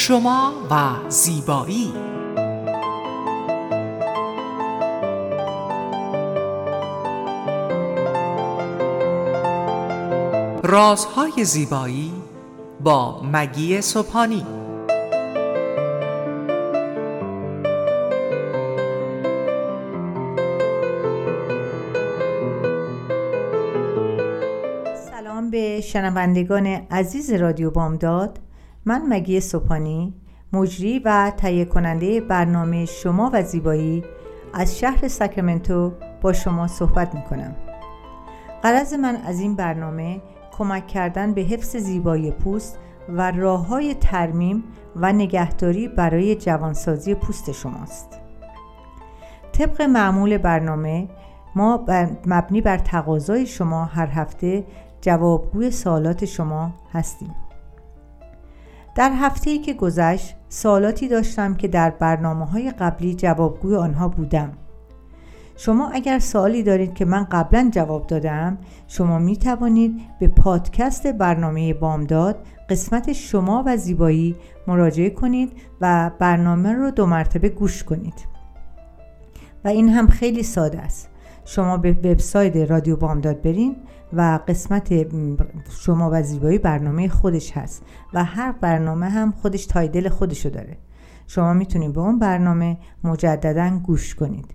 شما و زیبایی. رازهای زیبایی با مگی صبحانی. سلام به شنوندگان عزیز رادیو بامداد. من مگی صبحانی مجری و تهیه کننده برنامه شما و زیبایی از شهر ساکرامنتو با شما صحبت می کنم قرض من از این برنامه کمک کردن به حفظ زیبایی پوست و راه های ترمیم و نگهداری برای جوانسازی پوست شماست. طبق معمول برنامه ما مبنی بر تقاضای شما هر هفته جوابگوی سوالات شما هستیم. در هفته ای که گذشت سوالاتی داشتم که در برنامه های قبلی جوابگوی آنها بودم. شما اگر سوالی دارید که من قبلا جواب دادم شما می توانید به پادکست برنامه بامداد قسمت شما و زیبایی مراجعه کنید و برنامه رو دو مرتبه گوش کنید. و این هم خیلی ساده است. شما به وبسایت رادیو بامداد برین و قسمت شما و زیبایی برنامه خودش هست و هر برنامه هم خودش تایدل خودشو داره. شما می‌تونید به اون برنامه مجددا گوش کنید.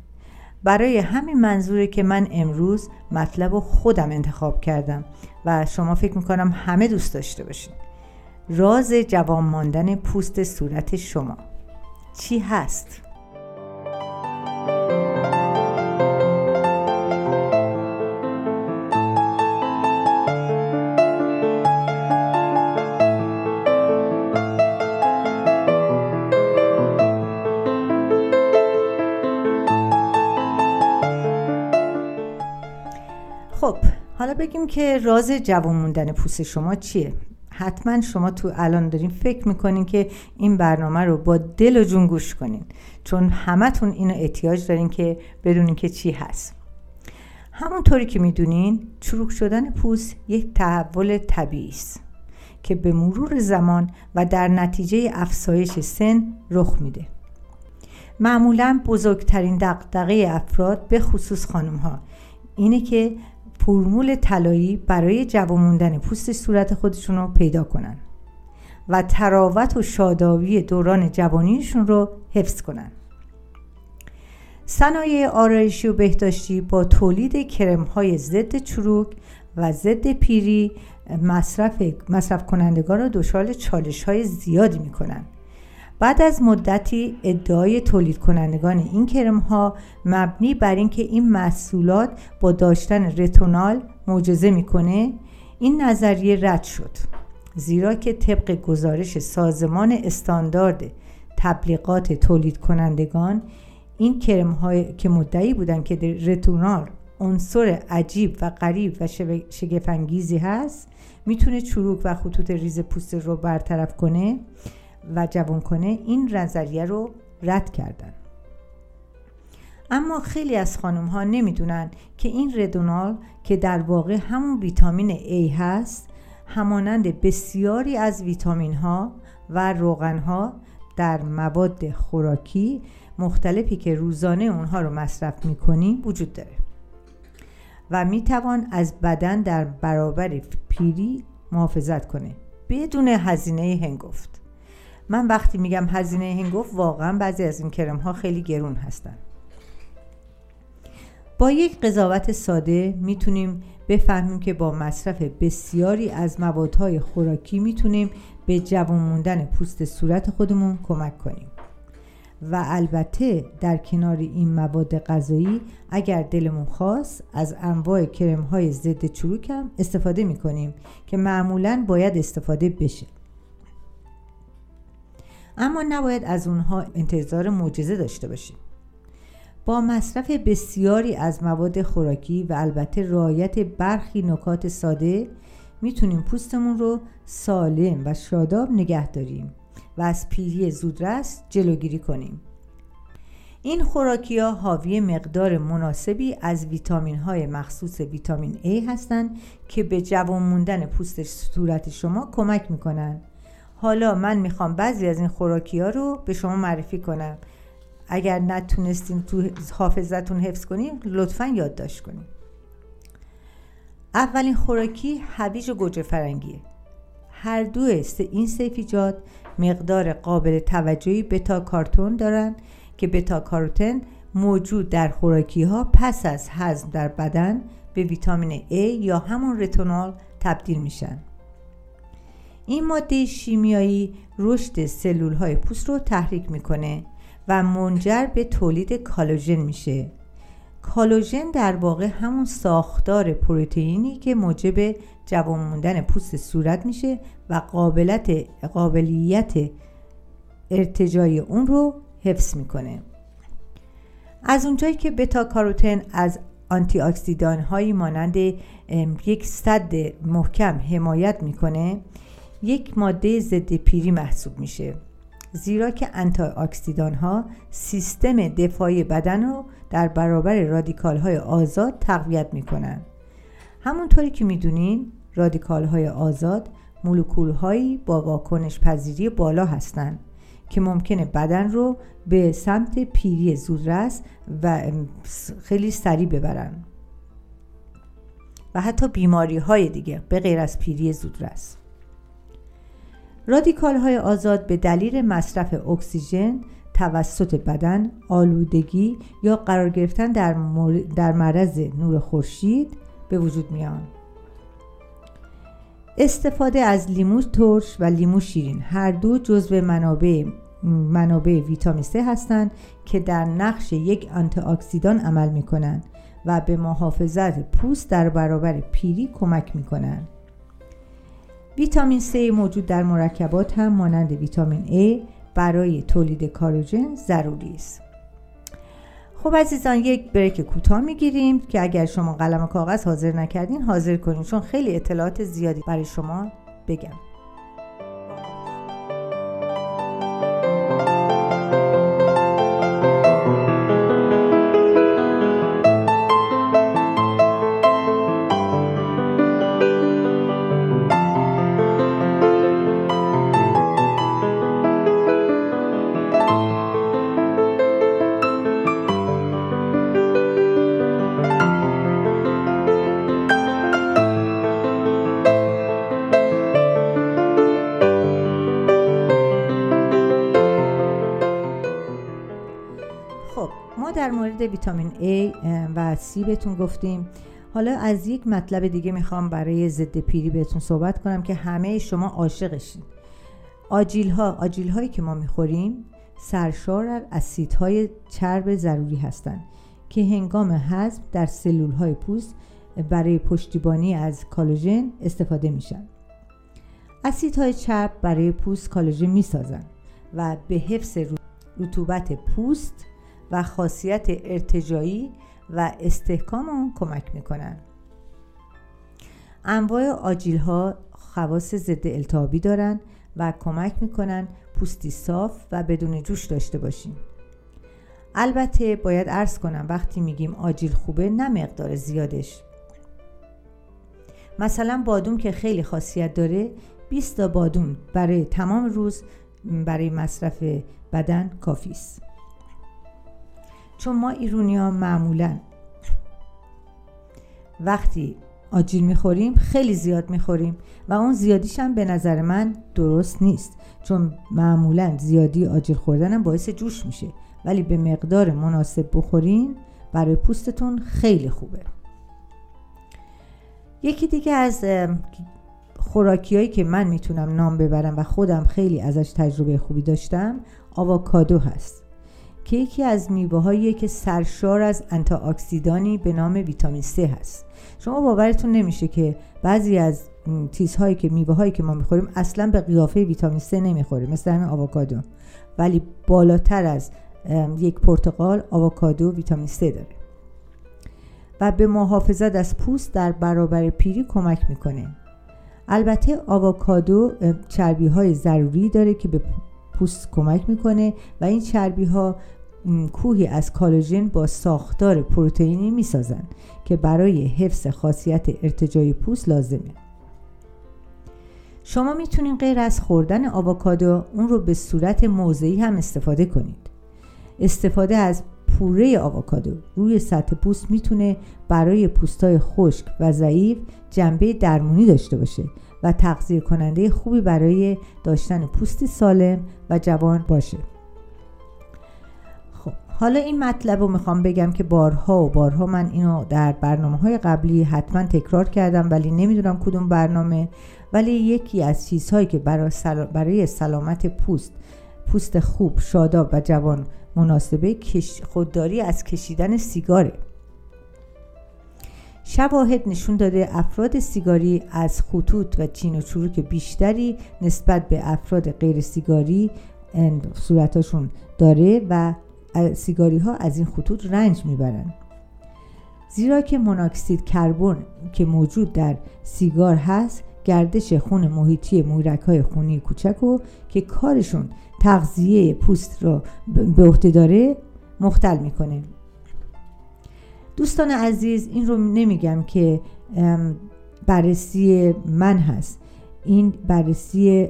برای همین منظوره که من امروز مطلب رو خودم انتخاب کردم و شما فکر می‌کنم همه دوست داشته باشید راز جوان ماندن پوست صورت شما. چی هست؟ بگیم که راز جوان موندن پوست شما چیه؟ حتما شما تو الان دارین فکر می‌کنین که این برنامه رو با دل و جون گوش کنین چون همتون اینو احتیاج دارین که بدونین که چی هست. همونطوری که می‌دونین چروک شدن پوست یک تحول طبیعی است که به مرور زمان و در نتیجه افزایش سن رخ میده. معمولا بزرگترین دقدقه افراد به خصوص خانم ها اینه که فرمول طلایی برای جوان موندن پوست صورت خودشون رو پیدا کنن و تراوت و شادابی دوران جوانیشون رو حفظ کنن صنایع آرایشی و بهداشتی با تولید کرم های ضد چروک و ضد پیری مصرف, مصرف کنندگان را دچار چالش های زیادی می کنن. بعد از مدتی ادعای تولید کنندگان این کرم ها مبنی بر اینکه این محصولات با داشتن رتونال معجزه می‌کنه این نظریه رد شد. زیرا که طبق گزارش سازمان استاندارد تبلیغات تولید کنندگان این کرم های که مدعی بودن که رتونال عنصر عجیب و غریب و شگفنگیزی هست می‌تونه چروک و خطوط ریز پوست رو برطرف کنه. و جوان کنه این نظریه رو رد کردن. اما خیلی از خانم ها نمی‌دونن که این ردونال که در واقع همون ویتامین A هست همانند بسیاری از ویتامین ها و روغن ها در مواد خوراکی مختلفی که روزانه اونها رو مصرف می‌کنیم وجود داره. و می‌توان از بدن در برابر پیری محافظت کنه بدون هزینه هنگفت. من وقتی میگم هزینه هنگفت واقعا بعضی از این کرم ها خیلی گرون هستن. با یک قضاوت ساده می‌تونیم بفهمیم که با مصرف بسیاری از موادهای خوراکی می‌تونیم به جوان موندن پوست صورت خودمون کمک کنیم. و البته در کنار این مواد غذایی اگر دلمون خواست از انواع کرم های ضد چروک هم استفاده می‌کنیم که معمولا باید استفاده بشه. اما نباید از اونها انتظار معجزه داشته باشیم. با مصرف بسیاری از مواد خوراکی و البته رعایت برخی نکات ساده می‌تونیم پوستمون رو سالم و شاداب نگه داریم و از پیری زودرس جلوگیری کنیم. این خوراکی ها حاوی مقدار مناسبی از ویتامین های مخصوص ویتامین A هستند که به جوان موندن پوست صورت شما کمک می‌کنن حالا من می‌خوام بعضی از این خوراکی ها رو به شما معرفی کنم. اگر نتونستین تو حافظتون حفظ کنین لطفا یادداشت کنین اولین خوراکی هویج و گوجه فرنگیه. هر دو این سیفیجات مقدار قابل توجهی بتا کارتون دارن که بتا کاروتن موجود در خوراکی ها پس از هضم در بدن به ویتامین A یا همون رتونال تبدیل میشن. این ماده شیمیایی رشد سلول های پوست رو تحریک می‌کنه و منجر به تولید کالوژن میشه. کالوژن در واقع همون ساختار پروتئینی که موجب جوان موندن پوست صورت میشه و قابلیت قابلیت ارتجاعی اون رو حفظ می‌کنه. از اونجایی که بتا کاروتن از آنتی اکسیدان هایی مانند یک سد محکم حمایت می‌کنه یک ماده ضد پیری محسوب میشه زیرا که انتی اکسیدان ها سیستم دفاعی بدن رو در برابر رادیکال های آزاد تقویت می‌کنن. همونطوری که می‌دونین رادیکال های آزاد مولکول هایی با واکنش پذیری بالا هستند که ممکنه بدن رو به سمت پیری زودرس و خیلی سریع ببرن. و حتی بیماری های دیگه به غیر از پیری زودرس. رادیکال های آزاد به دلیل مصرف اکسیژن توسط بدن آلودگی یا قرار گرفتن در, در معرض نور خورشید به وجود میان استفاده از لیمو ترش و لیمو شیرین هر دو جزو منابع منابع ویتامین C هستند که در نقش یک آنتی اکسیدان عمل می کنند و به محافظت پوست در برابر پیری کمک می کنند. ویتامین C موجود در مرکبات هم مانند ویتامین A برای تولید کاروژن ضروری است. خب عزیزان یک بریک کوتاه می‌گیریم که اگر شما قلم و کاغذ حاضر نکردین حاضر کنین چون خیلی اطلاعات زیادی برای شما بگم ویتامین A و C بهتون گفتیم. حالا از یک مطلب دیگه می‌خوام برای ضد پیری بهتون صحبت کنم که همه شما عاشقشین. آجیل ها آجیل هایی که ما می‌خوریم سرشار از اسیدهای چرب ضروری هستند که هنگام هضم در سلول های پوست برای پشتیبانی از کالوژن استفاده میشن. اسیدهای چرب برای پوست کالوژن می‌سازن و به حفظ رطوبت پوست و خاصیت ارتجایی و استحکام اون کمک می‌کنن. انواع آجیل ها خواص ضد التهابی دارن و کمک می‌کنن پوستی صاف و بدون جوش داشته باشیم. البته باید عرض کنم وقتی میگیم آجیل خوبه نه مقدار زیادش. مثلا بادوم که خیلی خاصیت داره 20 تا بادوم برای تمام روز برای مصرف بدن کافی است. چون ما ایرونی ها معمولا. وقتی آجیل می‌خوریم خیلی زیاد می‌خوریم و اون زیادیش هم به نظر من درست نیست. چون معمولا زیادی آجیل خوردن هم باعث جوش میشه. ولی به مقدار مناسب بخورین برای پوستتون خیلی خوبه. یکی دیگه از خوراکیایی که من می‌تونم نام ببرم و خودم خیلی ازش تجربه خوبی داشتم آواکادو هست. که یکی از میوه که سرشار از اکسیدانی به نام ویتامین C هست. شما باورتون نمیشه که بعضی از چیزهایی که میوه هایی که ما می‌خوریم اصلا به قیافه ویتامین C نمی‌خوره مثل همین آووکادو. ولی بالاتر از یک پرتقال آووکادو ویتامین C داره. و به محافظت از پوست در برابر پیری کمک می‌کنه. البته آووکادو چربی های ضروری داره که به پوست کمک می‌کنه و این چربی ها کوهی از کالوژن با ساختار پروتئینی می‌سازند که برای حفظ خاصیت ارتجای پوست لازمه. شما می‌تونید غیر از خوردن آووکادو اون رو به صورت موضعی هم استفاده کنید. استفاده از پوره آووکادو روی سطح پوست می‌تونه برای پوستای خشک و ضعیف جنبه درمونی داشته باشه و تغذیه کننده خوبی برای داشتن پوستی سالم و جوان باشه. حالا این مطلب رو می‌خوام بگم که بارها و بارها من اینو در برنامه های قبلی حتما تکرار کردم ولی نمی‌دونم کدوم برنامه. ولی یکی از چیزهایی که برای سلامت پوست پوست خوب شاداب و جوان مناسبه خودداری از کشیدن سیگاره. شواهد نشون داده افراد سیگاری از خطوط و چین و چروک بیشتری نسبت به افراد غیر سیگاری صورتاشون داره و سیگاری ها از این خطوط رنج می‌برن زیرا که موناکسید کربن که موجود در سیگار هست گردش خون محیطی مویرک های خونی کوچک و که کارشون تغذیه پوست رو به عهده داره مختل می‌کنه. دوستان عزیز این رو نمیگم که بررسی من هست. این بررسی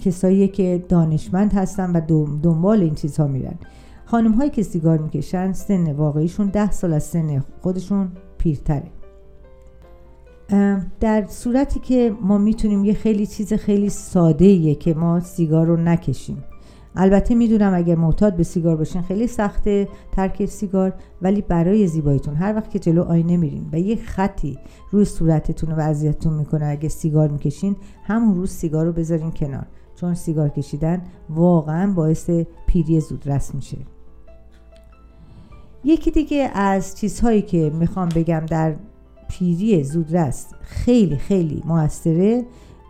کسایی که دانشمند هستن و دنبال این چیزها میرن. خانم هایی که سیگار می‌کشن سن واقعیشون ده سال از سن خودشون پیرتره. در صورتی که ما می‌تونیم یه خیلی چیز خیلی ساده که ما سیگار رو نکشیم. البته می‌دونم اگر معتاد به سیگار باشین خیلی سخته ترک سیگار ولی برای زیباییتون هر وقت که جلو آینه میرین و یه خطی روی صورتتون و اذیتتون می‌کنه اگه سیگار می‌کشین همون روز سیگار رو بذارین کنار. چون سیگار کشیدن واقعا باعث پیری زودرس میشه. یکی دیگه از چیزهایی که می‌خوام بگم در پیری زودرس خیلی خیلی موثره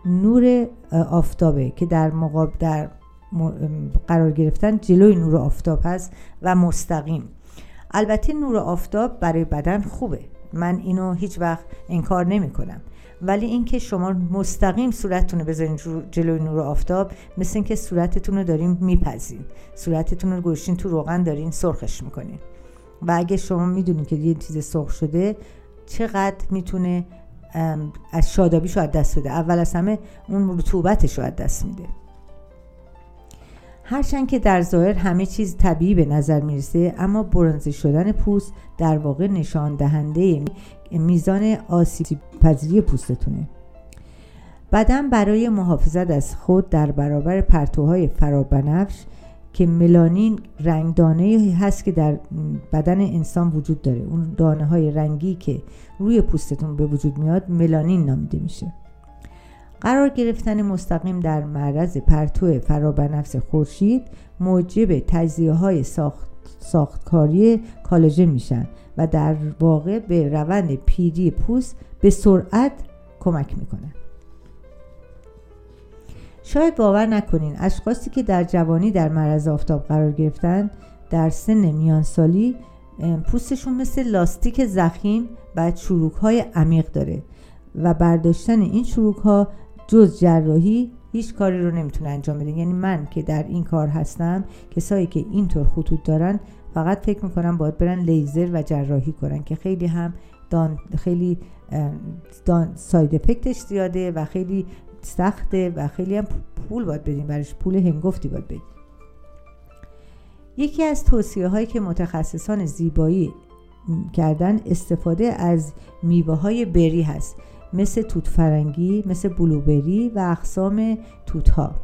نور آفتابه که در مقابل در قرار گرفتن جلوی نور آفتاب هست و مستقیم. البته نور آفتاب برای بدن خوبه. من اینو هیچ وقت انکار نمی کنم ولی اینکه شما مستقیم صورتتون رو بذارین جلوی نور آفتاب مثل اینکه صورتتون رو دارین میپزین. صورتتون رو گوشین تو روغن دارین سرخش می‌کنین. و اگه شما می‌دونید که یه چیز سرخ شده چقدر می‌تونه از شادابیش از دست بده. اول از همه اون رطوبتش رو از دست میده. هرچند که در ظاهر همه چیز طبیعی به نظر می‌رسه اما برنزه شدن پوست در واقع نشان دهنده میزان آسیب پذیری پوستتونه. بدن برای محافظت از خود در برابر پرتوهای فرابنفش که ملانین رنگ دانه هست که در بدن انسان وجود داره. اون دانه های رنگی که روی پوستتون به وجود میاد ملانین نامیده میشه. قرار گرفتن مستقیم در معرض پرتو فرابنفس خورشید موجب تجزیه های ساخت ساختکاری کالاژن میشن و در واقع به روند پیری پوست به سرعت کمک می‌کنن شاید باور نکنین اشخاصی که در جوانی در معرض آفتاب قرار گرفتن در سن میانسالی پوستشون مثل لاستیک زخیم و چروک های عمیق داره و برداشتن این چروک ها جز جراحی هیچ کاری رو نمی‌تونه انجام بده. یعنی من که در این کار هستم کسایی که اینطور خطوط دارن فقط فکر می‌کنم باید برن لیزر و جراحی کنن که خیلی هم دان خیلی دان ساید افکتش زیاده و خیلی سخته و خیلی هم پول باید بدیم برش پول هنگفتی باید بدیم. یکی از توصیه هایی که متخصصان زیبایی کردن استفاده از میوه های بری هست مثل توت فرنگی مثل بلوبری و اقسام توت ها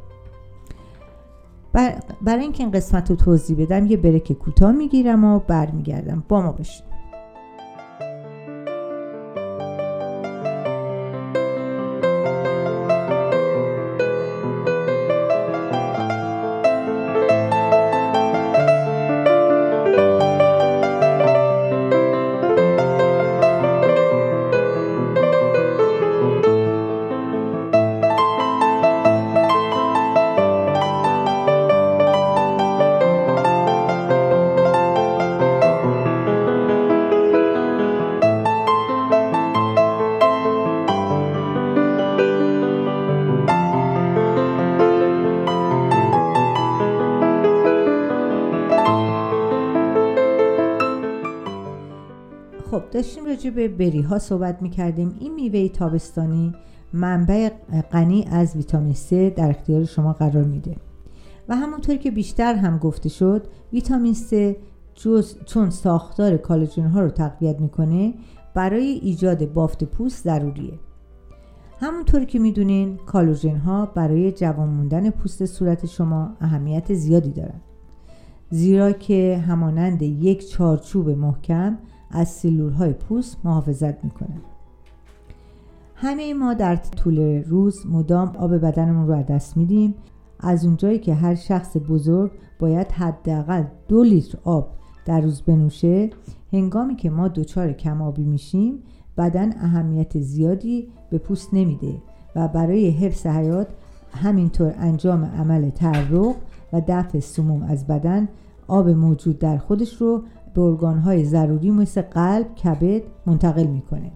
برای اینکه این قسمت رو توضیح بدم یه برک کوتاه می‌گیرم و برمیگردم. با ما باشید. راجع به بری ها صحبت می کردیم این میوه تابستانی منبع غنی از ویتامین C در اختیار شما قرار میده. و همونطور که بیشتر هم گفته شد ویتامین C جز چون ساختار کالوجین ها رو تقویت می‌کنه برای ایجاد بافت پوست ضروریه. همونطور که می‌دونین کالوژن ها برای جوان موندن پوست صورت شما اهمیت زیادی دارن. زیرا که همانند یک چارچوب محکم از سلول های پوست محافظت می‌کنه. همه ما در طول روز مدام آب بدنمون رو از دست میدیم. از اونجایی که هر شخص بزرگ باید حداقل دو لیتر آب در روز بنوشه هنگامی که ما دچار کم آبی میشیم بدن اهمیت زیادی به پوست نمیده و برای حفظ حیات همینطور انجام عمل تعرق و دفع سموم از بدن آب موجود در خودش رو به ارگانهای ضروری مثل قلب، کبد منتقل می‌کنه.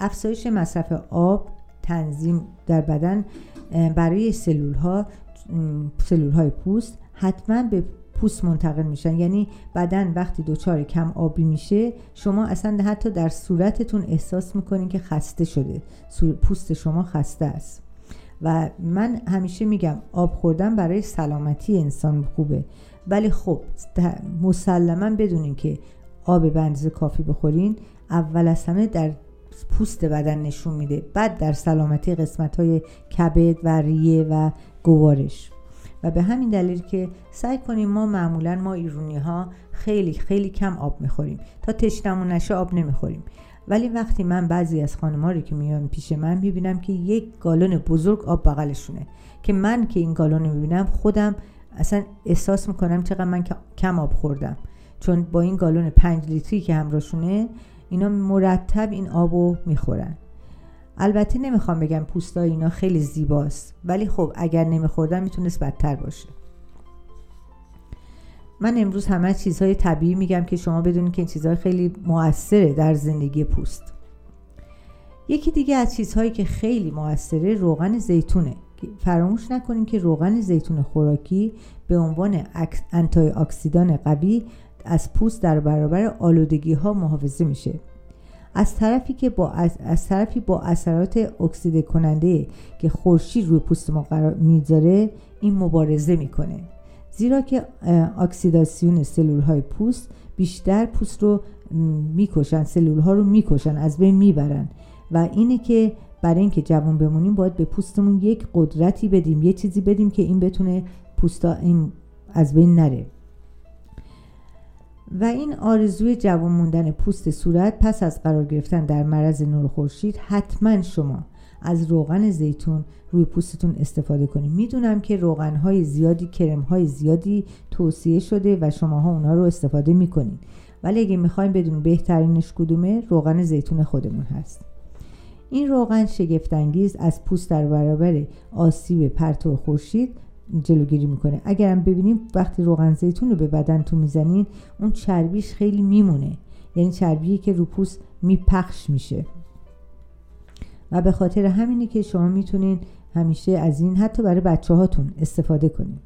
افزایش مصرف آب تنظیم در بدن برای سلول ها سلول های پوست حتما به پوست منتقل میشن. یعنی بدن وقتی دچار کم آبی میشه شما اصلا حتی در صورتتون احساس می‌کنین که خسته شده پوست شما خسته است. و من همیشه میگم آب خوردن برای سلامتی انسان خوبه. ولی خب مسلما بدونین که آب به کافی بخورین اول از همه در پوست بدن نشون میده بعد در سلامتی قسمت های کبد و ریه و گوارش. و به همین دلیل که سعی کنیم ما معمولا ما ایرونی ها خیلی خیلی کم آب می‌خوریم. تا تشنمون نشه آب نمی‌خوریم. ولی وقتی من بعضی از خانم‌ها رو که میان پیش من می‌بینم که یک گالون بزرگ آب بغلشونه. که من که این گالون می‌بینم خودم اصلا احساس می‌کنم چقدر من کم آب خوردم. چون با این گالون پنج لیتری که همراهشونه اینا مرتب این آبو می‌خورن. البته نمی‌خوام بگم پوستا اینا خیلی زیباست ولی خب اگر نمیخوردن می‌تونست بدتر باشه. من امروز همه چیزهای طبیعی میگم که شما بدونید که این چیزهای خیلی موثره در زندگی پوست. یکی دیگه از چیزهایی که خیلی موثره روغن زیتونه. فراموش نکنید که روغن زیتون خوراکی به عنوان انتای اکسیدان قوی از پوست در برابر آلودگی ها محافظه میشه. از طرفی که با از, طرفی با اثرات اکسیده کننده که خورشید روی پوست ما قرار می‌ذاره این مبارزه می‌کنه. زیرا که اکسیداسیون سلول های پوست بیشتر پوست رو می‌کشن سلول ها رو می‌کشن از بین می‌برن. و اینه که برای اینکه جوان بمونیم باید به پوستمون یک قدرتی بدیم یه چیزی بدیم که این بتونه پوستا این از بین نره. و این آرزوی جوان موندن پوست صورت پس از قرار گرفتن در معرض نور خورشید حتما شما از روغن زیتون روی پوستتون استفاده کنید می‌دونم که روغن های زیادی کرم های زیادی توصیه شده و شماها اونا رو استفاده می‌کنید ولی اگه می‌خوایم بدون بهترینش کدومه روغن زیتون خودمون هست. این روغن شگفتانگیز از پوست در برابر آسیب پرتو خورشید جلوگیری می‌کنه. اگرم ببینیم وقتی روغن زیتون رو به بدن تو می‌زنین اون چربیش خیلی میمونه. یعنی چربیه که رو پوست میپخش میشه. و به خاطر همینه که شما می‌تونین همیشه از این حتی برای بچه هاتون استفاده کنین.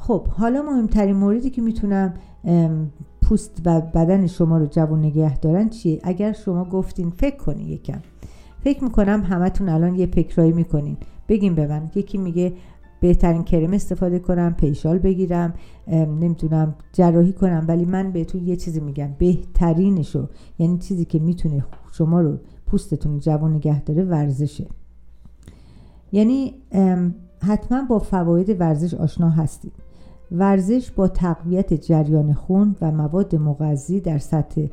خب حالا مهمترین موردی که می‌تونم پوست و بدن شما رو جوان نگه دارن چیه؟ اگر شما گفتین فکر کنین یکم. فکر می‌کنم همتون الان یه فکرایی می‌کنین. بگیم به من. یکی میگه بهترین کرم استفاده کنم پیشال بگیرم نمی‌تونم جراحی کنم ولی من بهتون یه چیزی میگم. بهترینشو یعنی چیزی که می‌تونه شما رو پوستتون جوان نگه داره ورزشه. یعنی حتما با فواید ورزش آشنا هستید. ورزش با تقویت جریان خون و مواد مغذی در سطح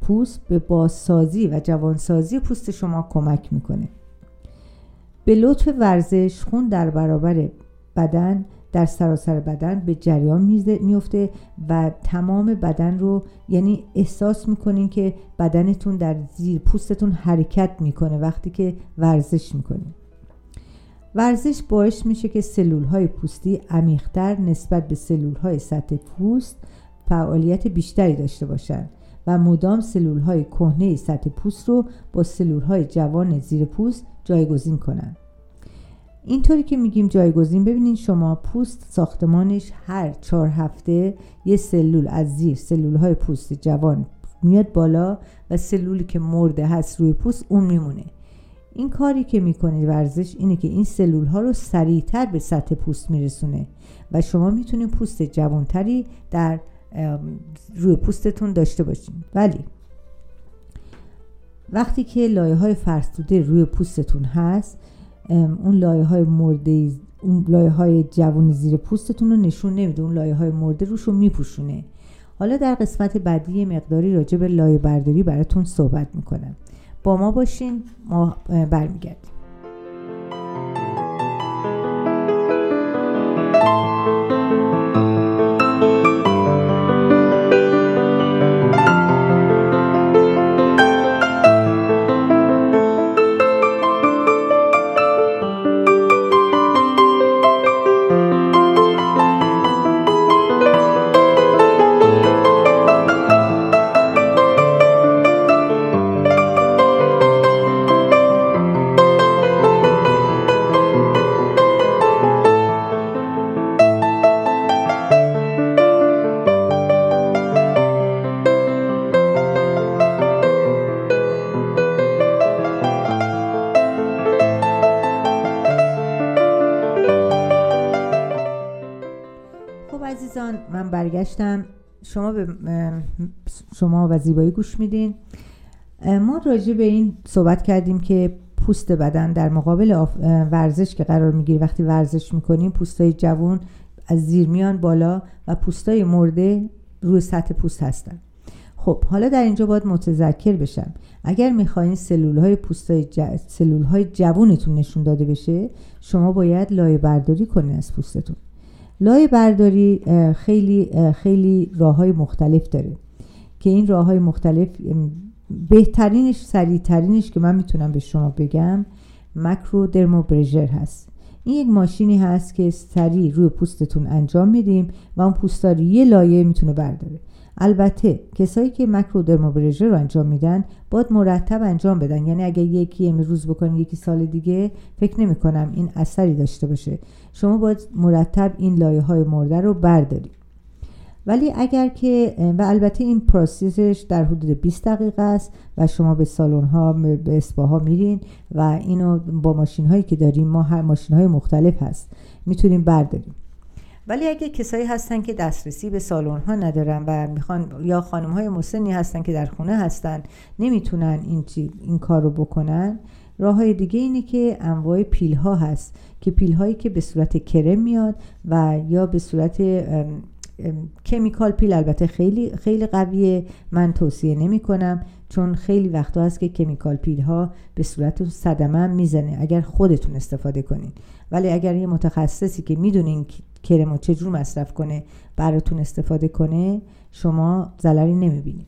پوست به بازسازی و جوانسازی پوست شما کمک می‌کنه. به لطف ورزش خون در برابر بدن در سراسر بدن به جریان میفته و تمام بدن رو یعنی احساس می‌کنین که بدنتون در زیر پوستتون حرکت می‌کنه وقتی که ورزش می‌کنین. ورزش باعث میشه که سلول های پوستی عمیقتر نسبت به سلول های سطح پوست فعالیت بیشتری داشته باشند و مدام سلول های کهنه سطح پوست رو با سلول های جوان زیر پوست جایگزین کنند. اینطوری که میگیم جایگزین ببینید شما پوست ساختمانش هر چهار هفته یه سلول از زیر سلول های پوست جوان میاد بالا و سلولی که مرده هست روی پوست اون میمونه این کاری که می‌کنید ورزش اینه که این سلول ها رو سریعتر به سطح پوست میرسونه و شما می‌تونید پوست جوانتری در روی پوستتون داشته باشین. ولی وقتی که لایه های فرسوده روی پوستتون هست اون لایه های مرده اون لایه های جوان زیر پوستتون رو نشون نمیده. اون لایه های مرده روش رو میپوشونه. حالا در قسمت بعدی مقداری راجع به لایه برداری براتون صحبت می‌کنم. با ما باشین. ما برمیگردیم. شما و زیبایی گوش میدین. ما راجع به این صحبت کردیم که پوست بدن در مقابل ورزش که قرار می‌گیره وقتی ورزش می‌کنیم پوستای جوون از زیر میان بالا و پوستای مرده روی سطح پوست هستن. خب حالا در اینجا باید متذکر بشم. اگر می‌خواین سلول های پوستای سلول های جوونتون نشون داده بشه شما باید لایه برداری کنید از پوستتون. لای برداری خیلی خیلی راه های مختلف داره. که این راه های مختلف بهترینش سریعترینش که من می‌تونم به شما بگم مکرو درموبرژر هست. این یک ماشینی هست که سریع روی پوستتون انجام میدیم و اون پوستا یه لایه می‌تونه برداره. البته کسایی که مکرو درموبرژر رو انجام میدن باید مرتب انجام بدن. یعنی اگه یکی امروز بکنی یکی سال دیگه فکر نمی کنم این اثری داشته باشه. شما باید مرتب این لایه های مرده رو بردارید. ولی اگر که و البته این پروسیسش در حدود 20 دقیقه است و شما به سالن ها به اسپاها میرین و اینو با ماشین هایی که داریم ما هر ماشین های مختلف هست می‌تونیم برداریم. ولی اگه کسایی هستن که دسترسی به سالن ها ندارن و می‌خوان یا خانم های مسنی هستن که در خونه هستن نمی‌تونن این, این کار رو بکنن راه های دیگه اینه که انواع پیل ها هست که پیل هایی که به صورت کرم میاد و یا به صورت کمیکال پیل البته خیلی خیلی قویه. من توصیه نمی کنم چون خیلی وقتا هست که کمیکال پیل ها به صورت صدمه می‌زنه. اگر خودتون استفاده کنین ولی اگر یه متخصصی که می‌دونین کرم رو چجور مصرف کنه براتون استفاده کنه شما ضرری نمی‌بینید.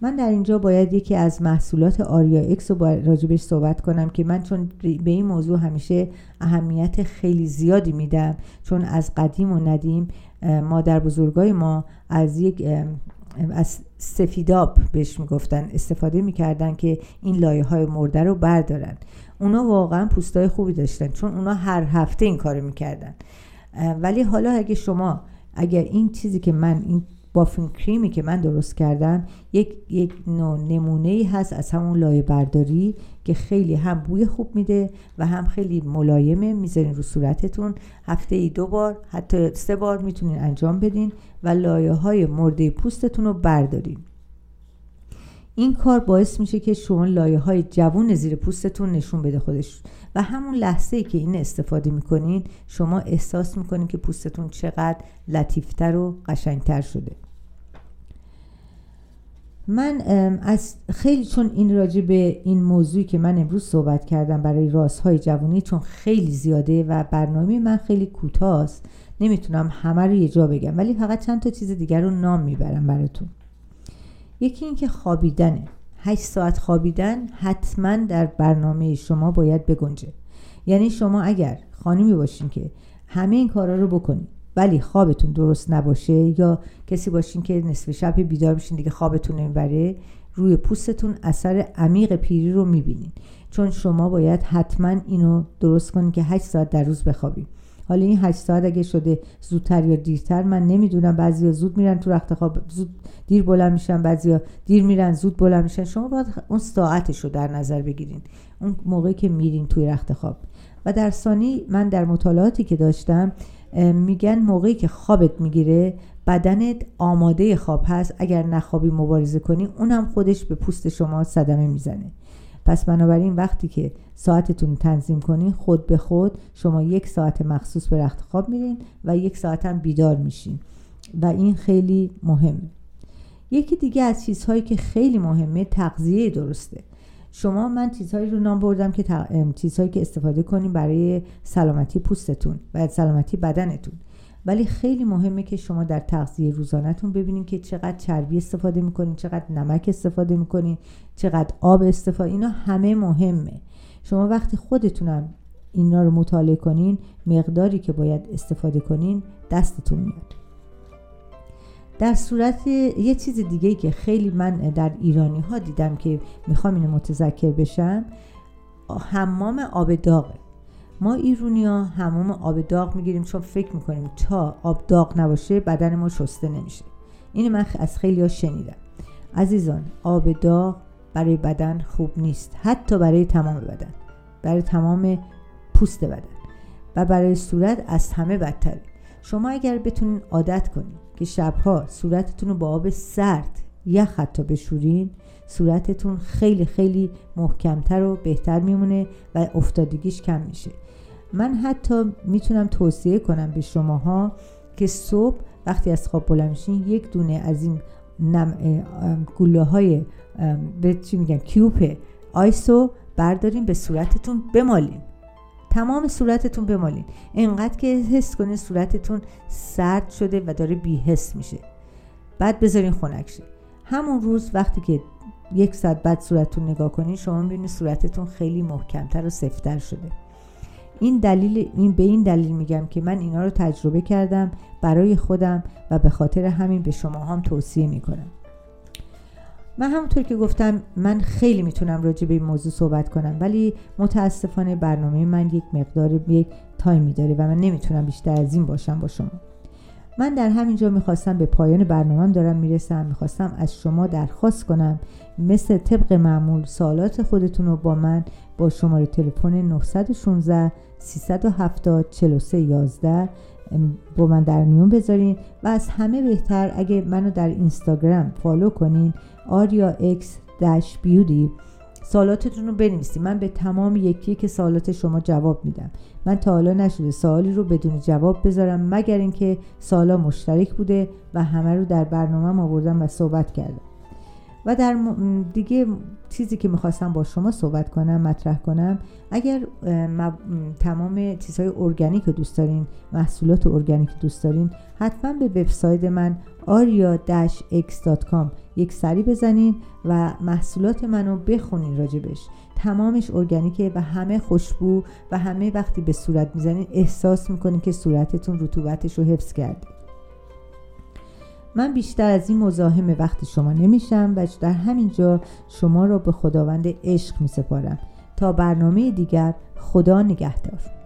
من در اینجا باید یکی از محصولات آریا اکس رو راجبش صحبت کنم که من چون به این موضوع همیشه اهمیت خیلی زیادی میدم. چون از قدیم و ندیم مادر بزرگای ما از یک از سفیداب بهش می‌گفتن استفاده می‌کردن که این لایه های مرده رو بردارن. اونا واقعا پوستای خوبی داشتن چون اونا هر هفته این کارو می‌کردن. ولی حالا اگه شما اگر این چیزی که من این بافین کریمی که من درست کردم یک, یک نوع نمونه ای هست از همون لایه برداری که خیلی هم بوی خوب میده و هم خیلی ملایمه می‌ذارین رو صورتتون. هفته ای دو بار حتی سه بار می‌تونین انجام بدین و لایه های مرده پوستتون رو بردارین. این کار باعث میشه که شما لایه های جوون زیر پوستتون نشون بده خودش. و همون لحظه ای که این استفاده می‌کنین شما احساس می‌کنین که پوستتون چقدر لطیفتر و قشنگتر شده. من از خیلی چون این راجع به این موضوعی که من امروز صحبت کردم برای های جوانی چون خیلی زیاده و برنامه من خیلی کوتاست نمی‌تونم همه رو یه جا بگم ولی فقط چند تا چیز دیگر رو نام می‌برم براتون. یکی اینکه خوابیدنه. 8 ساعت خوابیدن حتما در برنامه شما باید بگنجه. یعنی شما اگر خانمی باشین که همه این کارا رو بکنید ولی خوابتون درست نباشه یا کسی باشین که نصف شب بیدار بشین دیگه خوابتون نمی‌بره روی پوستتون اثر عمیق پیری رو می‌بینین. چون شما باید حتما اینو درست کنید که 8 ساعت در روز بخوابید حالا این 8 ساعت اگه شده زودتر یا دیرتر من نمی‌دونم. بعضیا زود میرن تو رخت خواب زود دیر بلند میشن بعضیا دیر میرن زود بلند میشن. شما باید اون ساعتش رو در نظر بگیرین. اون موقعی که میرین توی رخت خواب. و در ثانی من در مطالعاتی که داشتم میگن موقعی که خوابت می‌گیره بدنت آماده خواب هست. اگر نخوابی مبارزه کنی اونم خودش به پوست شما صدمه می‌زنه. پس بنابراین وقتی که ساعتتون تنظیم کنین خود به خود شما یک ساعت مخصوص به رخت خواب میرین و یک ساعت هم بیدار میشین. و این خیلی مهمه. یکی دیگه از چیزهایی که خیلی مهمه تغذیه درسته. شما من چیزهایی رو نام بردم که چیزهایی که استفاده کنیم برای سلامتی پوستتون و سلامتی بدنتون. ولی خیلی مهمه که شما در تغذیه روزانهتون ببینید که چقدر چربی استفاده می‌کنین چقدر نمک استفاده می‌کنین چقدر آب استفاده اینا همه مهمه. شما وقتی خودتونم اینا رو مطالعه کنین مقداری که باید استفاده کنین دستتون میاد. در صورت یه چیز دیگه که خیلی من در ایرانی ها دیدم که می‌خوام اینو متذکر بشم حمام آب داغه ما ایرونی ها هموم آب داغ می‌گیریم چون فکر می‌کنیم تا آب داغ نباشه بدن ما شسته نمیشه. این من از خیلی ها شنیدم. عزیزان آب داغ برای بدن خوب نیست حتی برای تمام بدن برای تمام پوست بدن و برای صورت از همه بدتره. شما اگر بتونین عادت کنید که شبها صورتتون رو با آب سرد یخ حتی بشورین صورتتون خیلی خیلی محکمتر و بهتر میمونه و افتادگیش کم میشه. من حتی می‌تونم توصیه کنم به شماها که صبح وقتی از خواب بلند میشین یک دونه از این نم گوله های به چی میگن کیوپ آیسو بردارین به صورتتون بمالین. تمام صورتتون بمالین. اینقدر که حس کنین صورتتون سرد شده و داره بیحس میشه. بعد بذارین خنک شه. همون روز وقتی که یک ساعت بعد صورتتون نگاه کنین شما می‌بینید صورتتون خیلی محکمتر و سفتر شده. این دلیل این به این دلیل میگم که من اینا رو تجربه کردم برای خودم و به خاطر همین به شما هم توصیه می‌کنم. من همونطور که گفتم من خیلی می‌تونم راجع به این موضوع صحبت کنم ولی متاسفانه برنامه من یک مقدار یک تایمی داره و من نمی‌تونم بیشتر از این باشم با شما. من در همینجا می‌خواستم به پایان برنامه دارم می‌رسم. می‌خواستم از شما درخواست کنم مثل طبق معمول سوالات خودتون رو با من با شماره تلفن 916 370 43 11 با من در میون بذارین و از همه بهتر اگه منو در اینستاگرام فالو کنین آریا اکس داش بیودی سوالاتتون رو بنویسید من به تمام یکی که سوالات شما جواب میدم. من تا حالا نشده سوالی رو بدون جواب بذارم مگر اینکه سوالا مشترک بوده و همه رو در برنامه آوردم و صحبت کردم. و در دیگه چیزی که می‌خواستم با شما صحبت کنم مطرح کنم اگر تمام چیزهای ارگانیک رو دوست دارین محصولات ارگانیک دوست دارین حتما به وبسایت من aria-x.com یک سری بزنین و محصولات منو بخونین راجبش. تمامش ارگانیکه و همه خوشبو و همه وقتی به صورت می‌زنین احساس می‌کنین که صورتتون رطوبتش رو حفظ کرده. من بیشتر از این مزاحم وقت شما نمیشم و در همین جا شما را به خداوند عشق می سپارم تا برنامه دیگر خدا نگهدار.